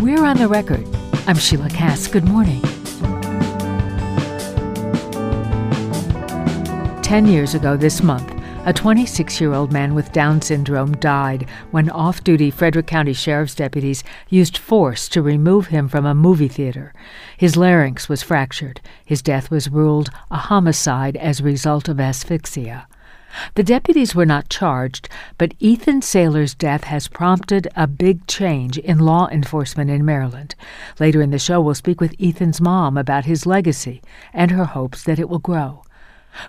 We're on the record. I'm Sheila Kast. Good morning. Ten years ago this month, a 26 year old man with Down syndrome died when off duty Frederick County Sheriff's deputies used force to remove him from a movie theater. His larynx was fractured. His death was ruled a homicide as a result of asphyxia. The deputies were not charged, but Ethan Saylor's death has prompted a big change in law enforcement in Maryland. Later in the show, we'll speak with Ethan's mom about his legacy and her hopes that it will grow.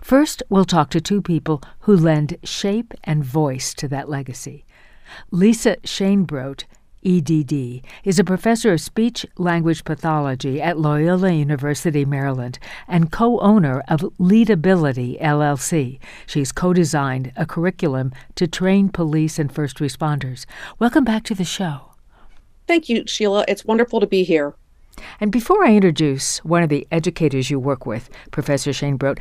First, we'll talk to two people who lend shape and voice to that legacy. Lisa Schoenbrodt, EDD, is a professor of speech language pathology at Loyola University, Maryland, and co owner of Leadability LLC. She's co designed a curriculum to train police and first responders. Welcome back to the show. Thank you, Sheila. It's wonderful to be here. And before I introduce one of the educators you work with, Professor Shane Schoenbrodt,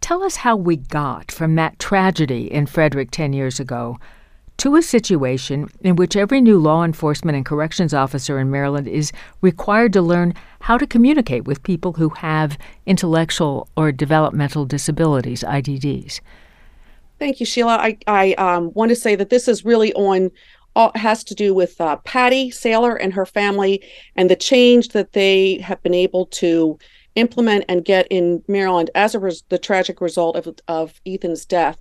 Tell us how we got from that tragedy in Frederick 10 years ago to a situation in which every new law enforcement and corrections officer in Maryland is required to learn how to communicate with people who have intellectual or developmental disabilities, IDDs. Thank you, Sheila. I, I um, want to say that this is really on all, has to do with uh, Patty Saylor and her family and the change that they have been able to implement and get in Maryland as a res- the tragic result of, of Ethan's death.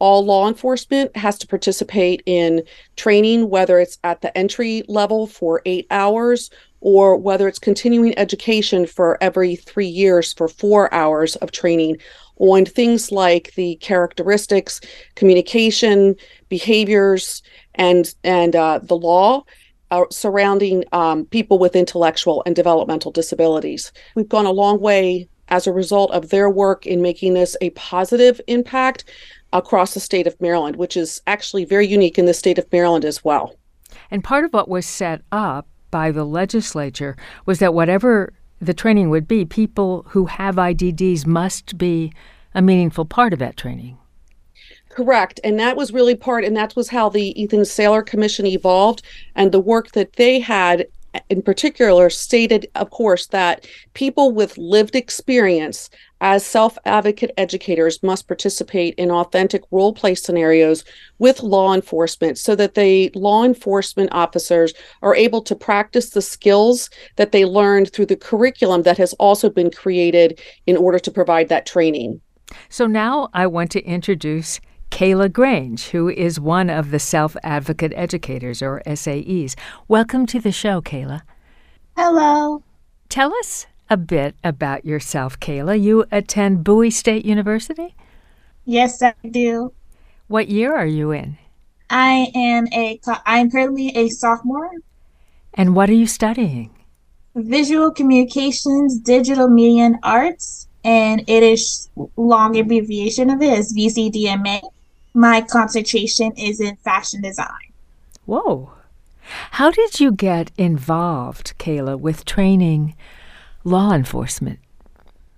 All law enforcement has to participate in training, whether it's at the entry level for eight hours or whether it's continuing education for every three years for four hours of training on things like the characteristics, communication, behaviors, and and uh, the law uh, surrounding um, people with intellectual and developmental disabilities. We've gone a long way as a result of their work in making this a positive impact across the state of Maryland, which is actually very unique in the state of Maryland as well. And part of what was set up by the legislature was that whatever the training would be, people who have IDDs must be a meaningful part of that training. Correct. And that was really part, and that was how the Ethan Saylor Commission evolved. And the work that they had in particular stated, of course, that people with lived experience as self advocate educators must participate in authentic role play scenarios with law enforcement so that the law enforcement officers are able to practice the skills that they learned through the curriculum that has also been created in order to provide that training. So now I want to introduce Kayla Grange, who is one of the Self Advocate Educators, or SAEs. Welcome to the show, Kayla. Hello. Tell us a bit about yourself, Kayla. You attend Bowie State University? Yes, I do. What year are you in? I am a I'm currently a sophomore. And what are you studying? Visual Communications, Digital Media and Arts, and it is long abbreviation of it is VCDMA my concentration is in fashion design. Whoa. How did you get involved, Kayla, with training law enforcement?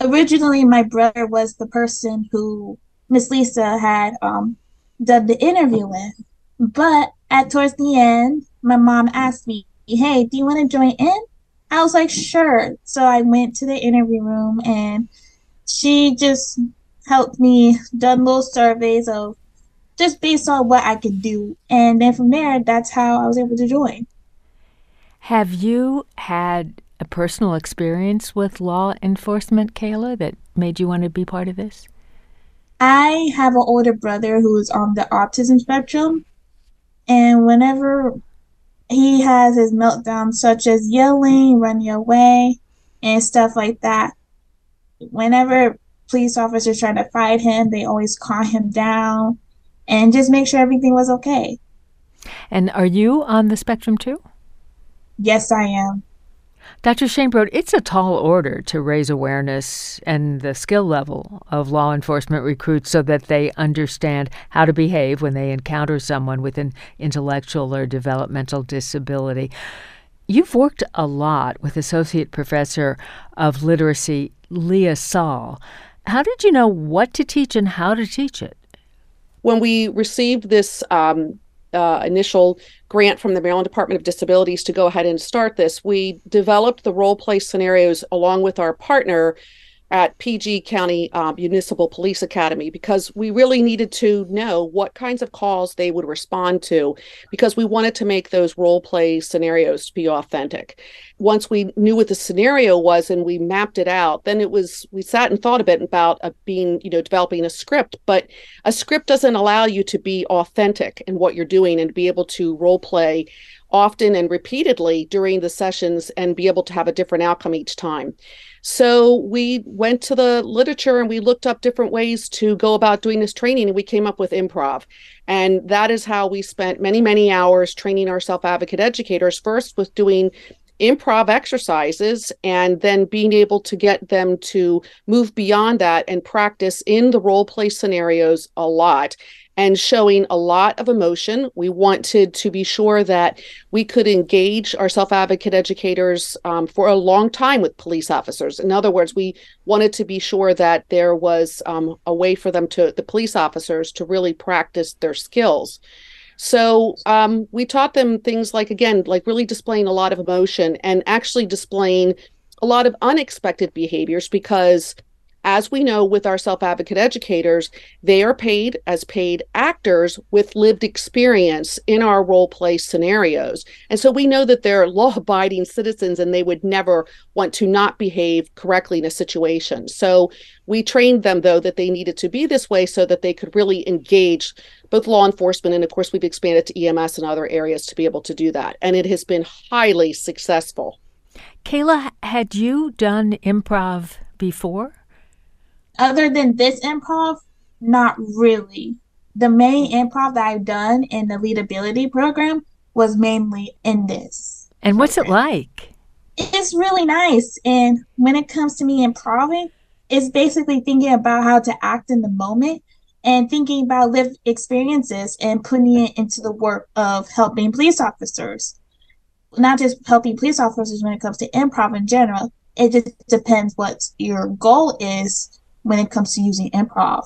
Originally, my brother was the person who Miss Lisa had um, done the interview with. But at towards the end, my mom asked me, Hey, do you want to join in? I was like, Sure. So I went to the interview room and she just helped me done little surveys of just based on what I could do. And then from there, that's how I was able to join. Have you had a personal experience with law enforcement, Kayla, that made you want to be part of this? I have an older brother who's on the autism spectrum. And whenever he has his meltdowns, such as yelling, running away, and stuff like that, whenever police officers try to fight him, they always calm him down and just make sure everything was okay. And are you on the spectrum too? Yes, I am. Dr. Schoenbrodt, it's a tall order to raise awareness and the skill level of law enforcement recruits so that they understand how to behave when they encounter someone with an intellectual or developmental disability. You've worked a lot with Associate Professor of Literacy Leah Saal. How did you know what to teach and how to teach it? When we received this um, uh, initial grant from the Maryland Department of Disabilities to go ahead and start this, we developed the role play scenarios along with our partner at PG County uh, Municipal Police Academy because we really needed to know what kinds of calls they would respond to because we wanted to make those role play scenarios to be authentic. Once we knew what the scenario was and we mapped it out, then it was we sat and thought a bit about uh, being, you know, developing a script. But a script doesn't allow you to be authentic in what you're doing and be able to role play often and repeatedly during the sessions and be able to have a different outcome each time. So we went to the literature and we looked up different ways to go about doing this training and we came up with improv. And that is how we spent many, many hours training our self advocate educators first with doing improv exercises and then being able to get them to move beyond that and practice in the role play scenarios a lot and showing a lot of emotion. We wanted to be sure that we could engage our self advocate educators um, for a long time with police officers. In other words, we wanted to be sure that there was um, a way for them to, the police officers, to really practice their skills. So um, we taught them things like, again, like really displaying a lot of emotion and actually displaying a lot of unexpected behaviors because as we know with our self advocate educators, they are paid as paid actors with lived experience in our role play scenarios. And so we know that they're law abiding citizens and they would never want to not behave correctly in a situation. So we trained them, though, that they needed to be this way so that they could really engage both law enforcement and, of course, we've expanded to EMS and other areas to be able to do that. And it has been highly successful. Kayla, had you done improv before? Other than this improv, not really. The main improv that I've done in the leadability program was mainly in this. And what's it like? It's really nice. And when it comes to me improving, it's basically thinking about how to act in the moment and thinking about lived experiences and putting it into the work of helping police officers. Not just helping police officers when it comes to improv in general. It just depends what your goal is when it comes to using improv.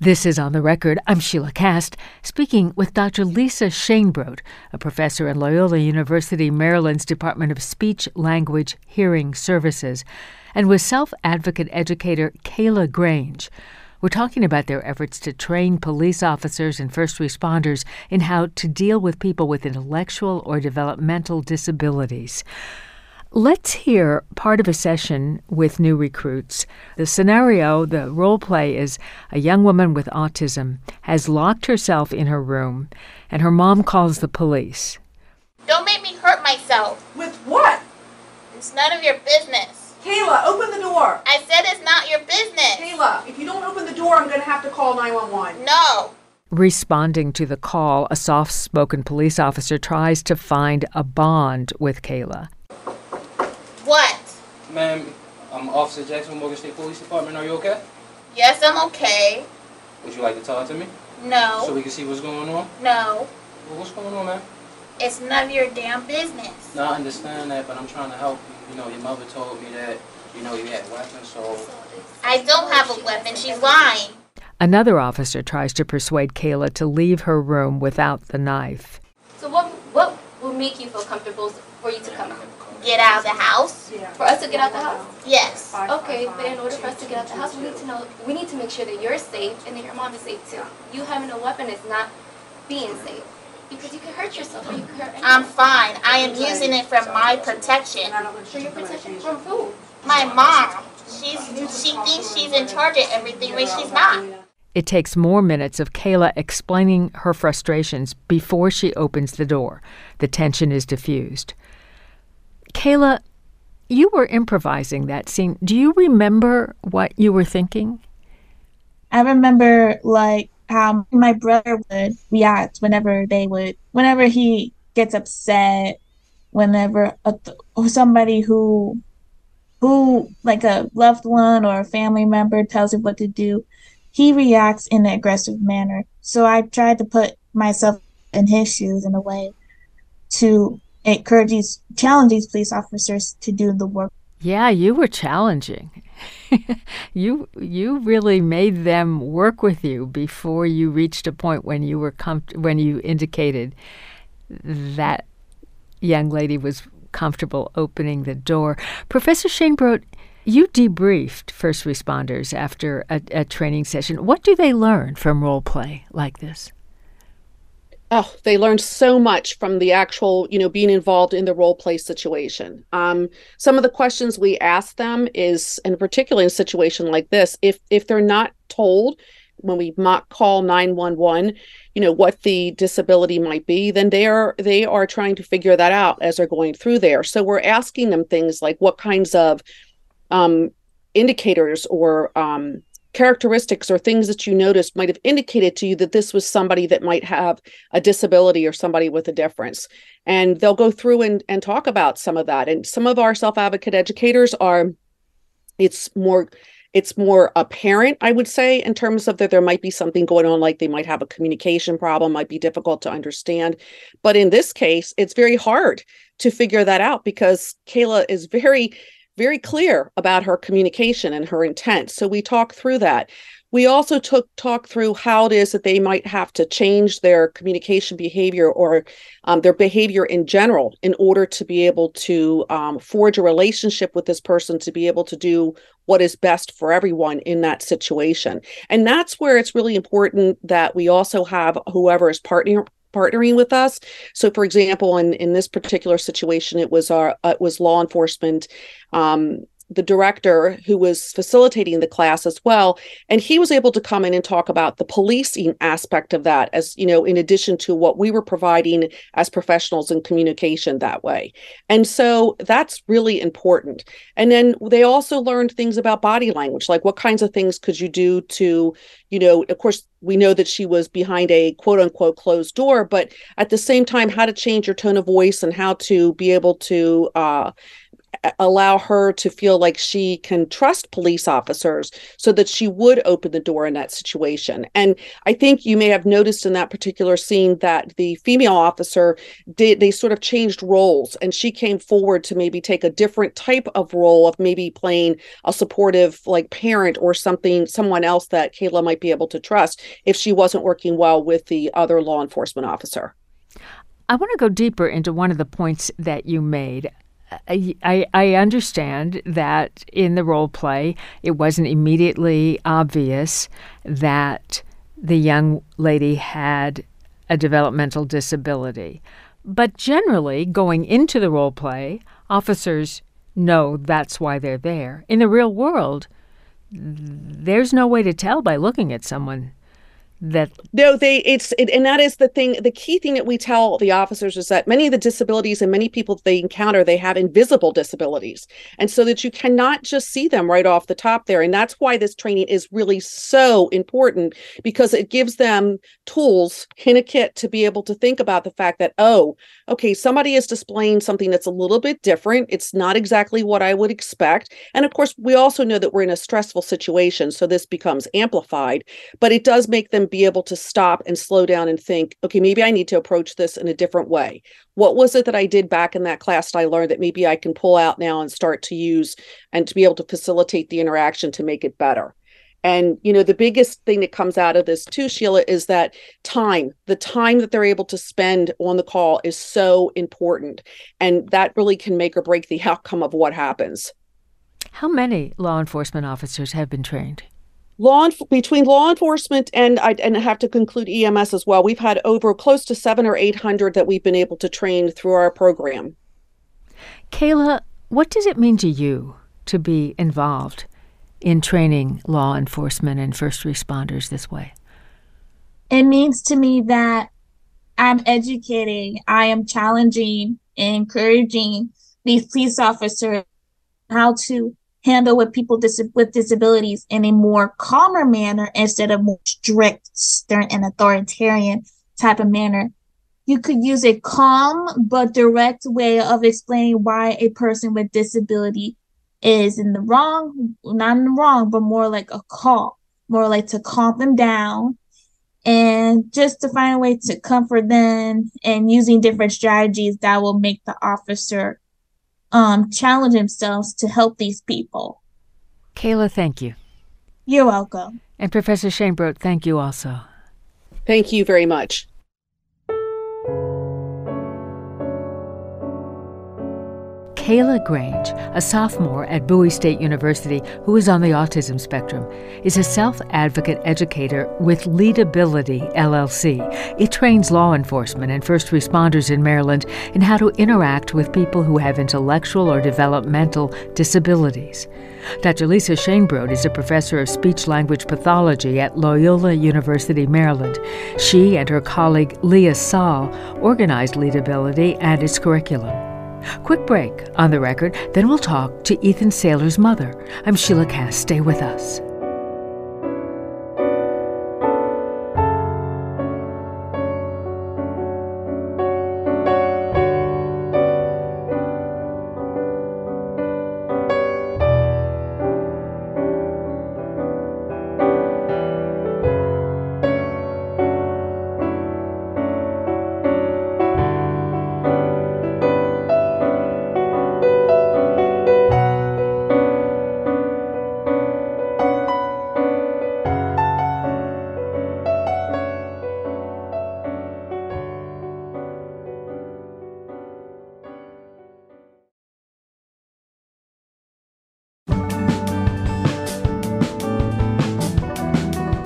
This is On the Record. I'm Sheila Kast, speaking with Dr. Lisa Schoenbrodt, a professor in Loyola University Maryland's Department of Speech, Language, Hearing Services, and with self advocate educator Kayla Grange. We're talking about their efforts to train police officers and first responders in how to deal with people with intellectual or developmental disabilities. Let's hear part of a session with new recruits. The scenario, the role play is a young woman with autism has locked herself in her room and her mom calls the police. Don't make me hurt myself. With what? It's none of your business. Kayla, open the door. I said it's not your business. Kayla, if you don't open the door, I'm going to have to call 911. No. Responding to the call, a soft spoken police officer tries to find a bond with Kayla. What? Ma'am, I'm Officer Jackson, Morgan State Police Department. Are you okay? Yes, I'm okay. Would you like to talk to me? No. So we can see what's going on? No. Well, what's going on, man? It's none of your damn business. No, I understand that, but I'm trying to help you. You know, your mother told me that, you know, you had weapons, so... I don't have a weapon. She's lying. Another officer tries to persuade Kayla to leave her room without the knife. So what what will make you feel comfortable for you to come out? Get out of the house? For us to get out of the house? Yes. Okay, but in order for us to get out of the house, we need to know we need to make sure that you're safe and that your mom is safe too. You having a weapon is not being safe because you can hurt yourself or you can hurt. I'm fine. I am using it for my protection. For your protection from who? My mom. She's she thinks she's in charge of everything when she's not. It takes more minutes of Kayla explaining her frustrations before she opens the door. The tension is diffused. Kayla, you were improvising that scene. Do you remember what you were thinking? I remember like how my brother would react whenever they would, whenever he gets upset, whenever a, somebody who, who like a loved one or a family member tells him what to do, he reacts in an aggressive manner. So I tried to put myself in his shoes in a way to encourage these, challenge these police officers to do the work. Yeah, you were challenging. you you really made them work with you before you reached a point when you were com- when you indicated that young lady was comfortable opening the door. Professor Schoenbrodt, you debriefed first responders after a, a training session. What do they learn from role play like this? Oh they learned so much from the actual you know being involved in the role play situation. Um, some of the questions we ask them is in particular in a situation like this if if they're not told when we mock call 911 you know what the disability might be then they are they are trying to figure that out as they're going through there. So we're asking them things like what kinds of um, indicators or um, characteristics or things that you noticed might have indicated to you that this was somebody that might have a disability or somebody with a difference. And they'll go through and, and talk about some of that. And some of our self-advocate educators are it's more it's more apparent i would say in terms of that there might be something going on like they might have a communication problem might be difficult to understand. But in this case it's very hard to figure that out because kayla is very very clear about her communication and her intent. So we talk through that. We also took talk through how it is that they might have to change their communication behavior or um, their behavior in general in order to be able to um, forge a relationship with this person to be able to do what is best for everyone in that situation. And that's where it's really important that we also have whoever is partnering partnering with us. So, for example, in in this particular situation, it was our uh, it was law enforcement um, the director who was facilitating the class as well and he was able to come in and talk about the policing aspect of that as you know in addition to what we were providing as professionals in communication that way. And so that's really important. And then they also learned things about body language like what kinds of things could you do to you know of course we know that she was behind a quote unquote closed door but at the same time how to change your tone of voice and how to be able to uh, allow her to feel like she can trust police officers so that she would open the door in that situation. And I think you may have noticed in that particular scene that the female officer did, they sort of changed roles and she came forward to maybe take a different type of role of maybe playing a supportive like parent or something, someone else that Kayla might be able to trust if she wasn't working well with the other law enforcement officer. I want to go deeper into one of the points that you made. I, I understand that in the role play, it wasn't immediately obvious that the young lady had a developmental disability. But generally, going into the role play, officers know that's why they're there. In the real world, there's no way to tell by looking at someone that no they it's it, and that is the thing the key thing that we tell the officers is that many of the disabilities and many people that they encounter they have invisible disabilities. And so that you cannot just see them right off the top there. And that's why this training is really so important because it gives them tools in a kit to be able to think about the fact that oh okay somebody is displaying something that's a little bit different. It's not exactly what i would expect. And of course we also know that we're in a stressful situation so this becomes amplified but it does make them be able to stop and slow down and think, okay, maybe I need to approach this in a different way. What was it that I did back in that class that I learned that maybe I can pull out now and start to use and to be able to facilitate the interaction to make it better? And, you know, the biggest thing that comes out of this too, Sheila, is that time, the time that they're able to spend on the call is so important. And that really can make or break the outcome of what happens. How many law enforcement officers have been trained? Law between law enforcement and I and I have to conclude EMS as well. We've had over close to seven or eight hundred that we've been able to train through our program. Kayla, what does it mean to you to be involved in training law enforcement and first responders this way? It means to me that I'm educating, I am challenging, and encouraging these police officers how to handle with people dis- with disabilities in a more calmer manner instead of more strict, stern, and authoritarian type of manner. You could use a calm but direct way of explaining why a person with disability is in the wrong, not in the wrong, but more like a call, more like to calm them down and just to find a way to comfort them and using different strategies that will make the officer um, challenge themselves to help these people. Kayla, thank you. You're welcome. And Professor Schoenbrodt, thank you also. Thank you very much. Kayla Grange, a sophomore at Bowie State University who is on the autism spectrum, is a self advocate educator with Leadability LLC. It trains law enforcement and first responders in Maryland in how to interact with people who have intellectual or developmental disabilities. Dr. Lisa Schoenbrodt is a professor of speech language pathology at Loyola University, Maryland. She and her colleague Leah Saal organized Leadability and its curriculum. Quick break on the record, then we'll talk to Ethan Saylor's mother. I'm Sheila Kast. Stay with us.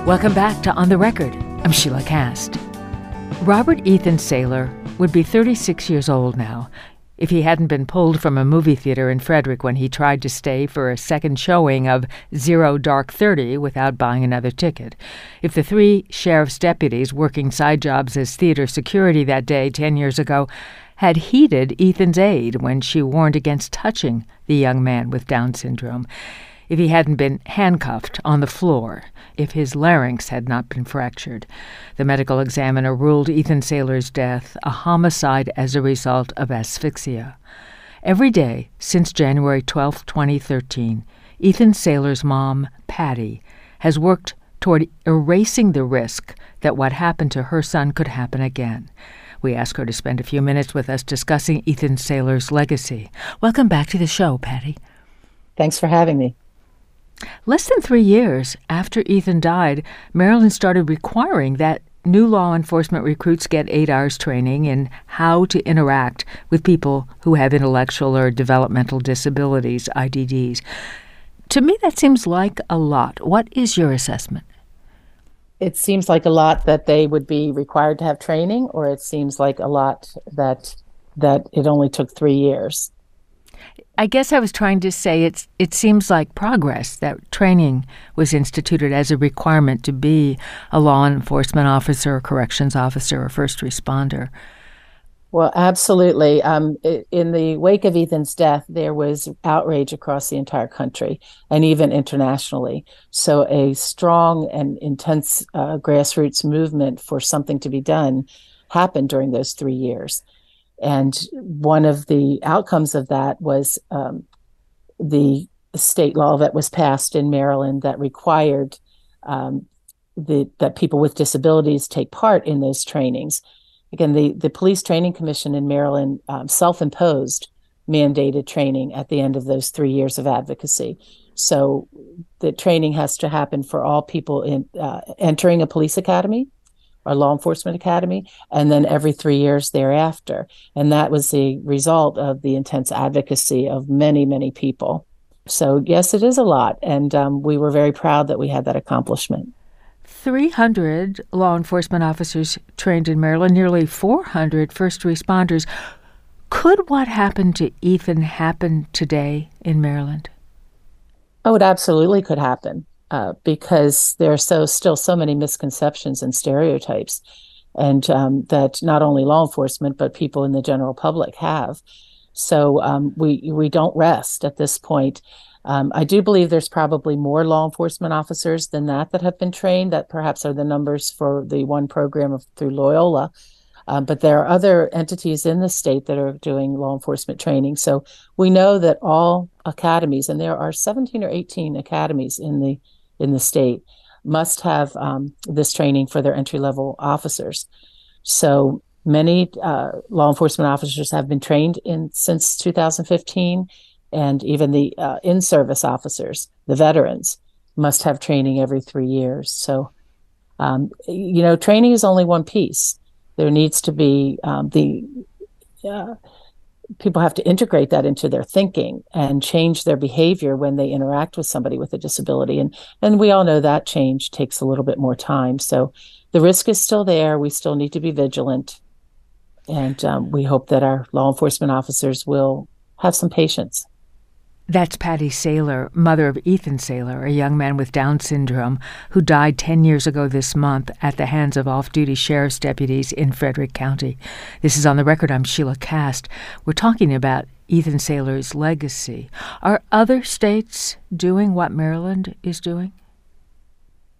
Welcome back to On the Record. I'm Sheila Kast. Robert Ethan Saylor would be 36 years old now if he hadn't been pulled from a movie theater in Frederick when he tried to stay for a second showing of Zero Dark Thirty without buying another ticket. If the three sheriff's deputies working side jobs as theater security that day 10 years ago had heeded Ethan's aide when she warned against touching the young man with Down syndrome, if he hadn't been handcuffed on the floor, if his larynx had not been fractured. The medical examiner ruled Ethan Saylor's death a homicide as a result of asphyxia. Every day since January 12, 2013, Ethan Saylor's mom, Patty, has worked toward erasing the risk that what happened to her son could happen again. We ask her to spend a few minutes with us discussing Ethan Saylor's legacy. Welcome back to the show, Patty. Thanks for having me. Less than three years after Ethan died, Maryland started requiring that new law enforcement recruits get eight hours training in how to interact with people who have intellectual or developmental disabilities, IDDs. To me, that seems like a lot. What is your assessment? It seems like a lot that they would be required to have training, or it seems like a lot that that it only took three years. I guess I was trying to say it's it seems like progress that training was instituted as a requirement to be a law enforcement officer, or corrections officer, or first responder. Well, absolutely. Um, in the wake of Ethan's death, there was outrage across the entire country and even internationally. So, a strong and intense uh, grassroots movement for something to be done happened during those three years. And one of the outcomes of that was um, the state law that was passed in Maryland that required um, the, that people with disabilities take part in those trainings. Again, the, the Police Training Commission in Maryland um, self imposed mandated training at the end of those three years of advocacy. So the training has to happen for all people in uh, entering a police academy our law enforcement academy, and then every three years thereafter. And that was the result of the intense advocacy of many, many people. So, yes, it is a lot. And um, we were very proud that we had that accomplishment. 300 law enforcement officers trained in Maryland, nearly 400 first responders. Could what happened to Ethan happen today in Maryland? Oh, it absolutely could happen uh, because there are so still so many misconceptions and stereotypes, and um, that not only law enforcement but people in the general public have. So um, we we don't rest at this point. Um, I do believe there's probably more law enforcement officers than that that have been trained. That perhaps are the numbers for the one program of, through Loyola. Um, but there are other entities in the state that are doing law enforcement training. So we know that all academies, and there are 17 or 18 academies in the in the state must have um, this training for their entry level officers. So Many uh, law enforcement officers have been trained in since 2015, and even the uh, in-service officers, the veterans, must have training every three years. So, um, you know, training is only one piece. There needs to be um, the uh, people have to integrate that into their thinking and change their behavior when they interact with somebody with a disability. And and we all know that change takes a little bit more time. So the risk is still there. We still need to be vigilant. And um, we hope that our law enforcement officers will have some patience that's Patty Saylor, mother of Ethan Saylor, a young man with Down syndrome who died 10 years ago this month at the hands of off duty sheriff's deputies in Frederick County. This is on the record. I'm Sheila Kast. We're talking about Ethan Saylor's legacy. Are other states doing what Maryland is doing?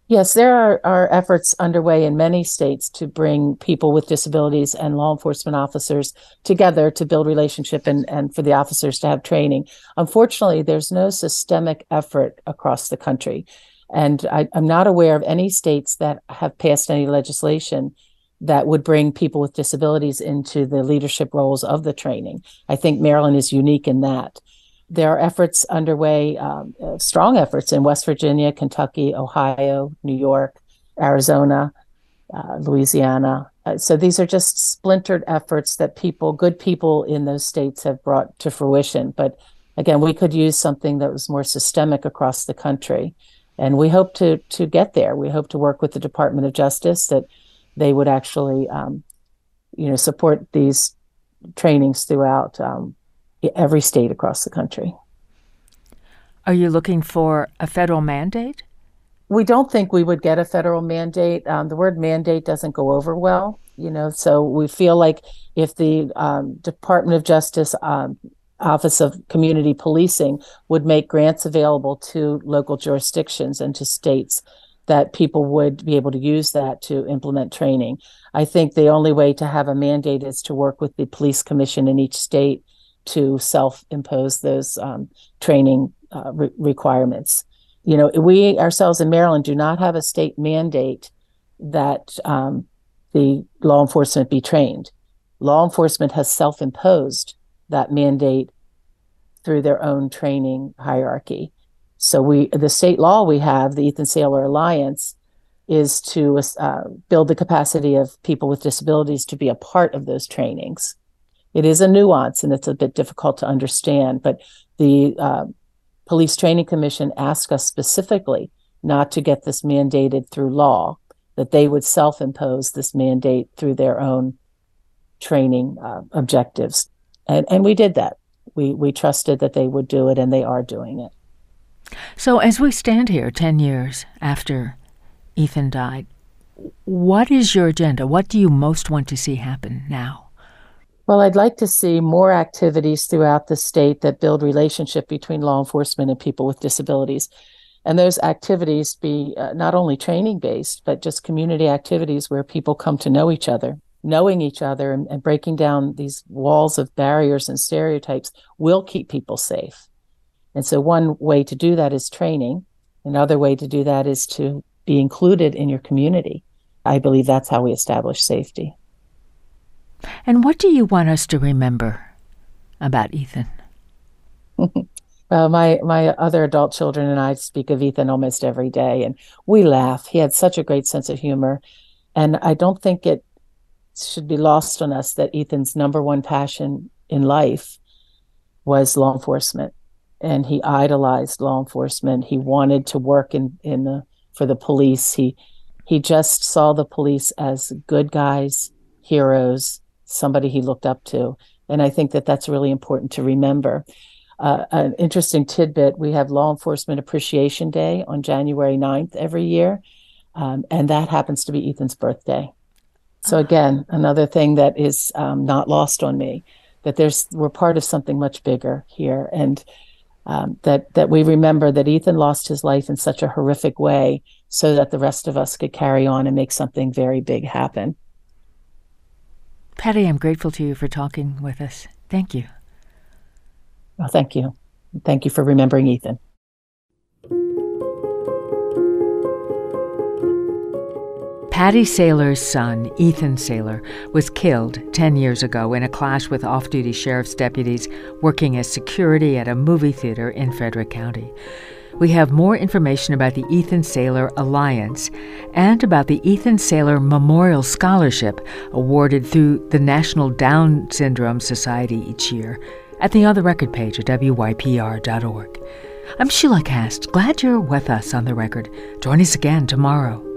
Yes, there are, are efforts underway in many states to bring people with disabilities and law enforcement officers together to build relationship and, and for the officers to have training. Unfortunately, there's no systemic effort across the country. And I, I'm not aware of any states that have passed any legislation that would bring people with disabilities into the leadership roles of the training. I think Maryland is unique in that. There are efforts underway, um, uh, strong efforts in West Virginia, Kentucky, Ohio, New York, Arizona, uh, Louisiana. Uh, so these are just splintered efforts that people, good people in those states, have brought to fruition. But again, we could use something that was more systemic across the country, and we hope to to get there. We hope to work with the Department of Justice that they would actually, um, you know, support these trainings throughout um, every state across the country. Are you looking for a federal mandate? We don't think we would get a federal mandate. Um, the word mandate doesn't go over well, you know, so we feel like if the um, Department of Justice um, Office of Community Policing would make grants available to local jurisdictions and to states, that people would be able to use that to implement training. I think the only way to have a mandate is to work with the police commission in each state to self-impose those um, training uh, re- requirements. You know, we ourselves in Maryland do not have a state mandate that um, the law enforcement be trained. Law enforcement has self-imposed that mandate through their own training hierarchy. So we, the state law we have, the Ethan Saylor Alliance, is to uh, build the capacity of people with disabilities to be a part of those trainings it is a nuance and it's a bit difficult to understand. But the uh, Police Training Commission asked us specifically not to get this mandated through law, that they would self impose this mandate through their own training uh, objectives. And, and we did that. We, we trusted that they would do it, and they are doing it. So, as we stand here 10 years after Ethan died, what is your agenda? What do you most want to see happen now? Well, I'd like to see more activities throughout the state that build relationship between law enforcement and people with disabilities. And those activities be uh, not only training based, but just community activities where people come to know each other. Knowing each other and, and breaking down these walls of barriers and stereotypes will keep people safe. And so, one way to do that is training. Another way to do that is to be included in your community. I believe that's how we establish safety. And what do you want us to remember about Ethan? well, uh, my my other adult children and I speak of Ethan almost every day, and we laugh. He had such a great sense of humor, and I don't think it should be lost on us that Ethan's number one passion in life was law enforcement, and he idolized law enforcement. He wanted to work in in the, for the police. He he just saw the police as good guys, heroes, somebody he looked up to. And I think that that's really important to remember. Uh, an interesting tidbit we have Law Enforcement Appreciation Day on January 9th every year. Um, and that happens to be Ethan's birthday. So, again, another thing that is um, not lost on me that there's we're part of something much bigger here. And um, that that we remember that Ethan lost his life in such a horrific way so that the rest of us could carry on and make something very big happen. Patty, I'm grateful to you for talking with us. Thank you. Well, thank you. Thank you for remembering Ethan. Patty Saylor's son, Ethan Saylor, was killed 10 years ago in a clash with off duty sheriff's deputies working as security at a movie theater in Frederick County. We have more information about the Ethan Saylor Alliance and about the Ethan Saylor Memorial Scholarship awarded through the National Down Syndrome Society each year at the On the Record page at WYPR.org. I'm Sheila Kast. Glad you're with us on the record. Join us again tomorrow.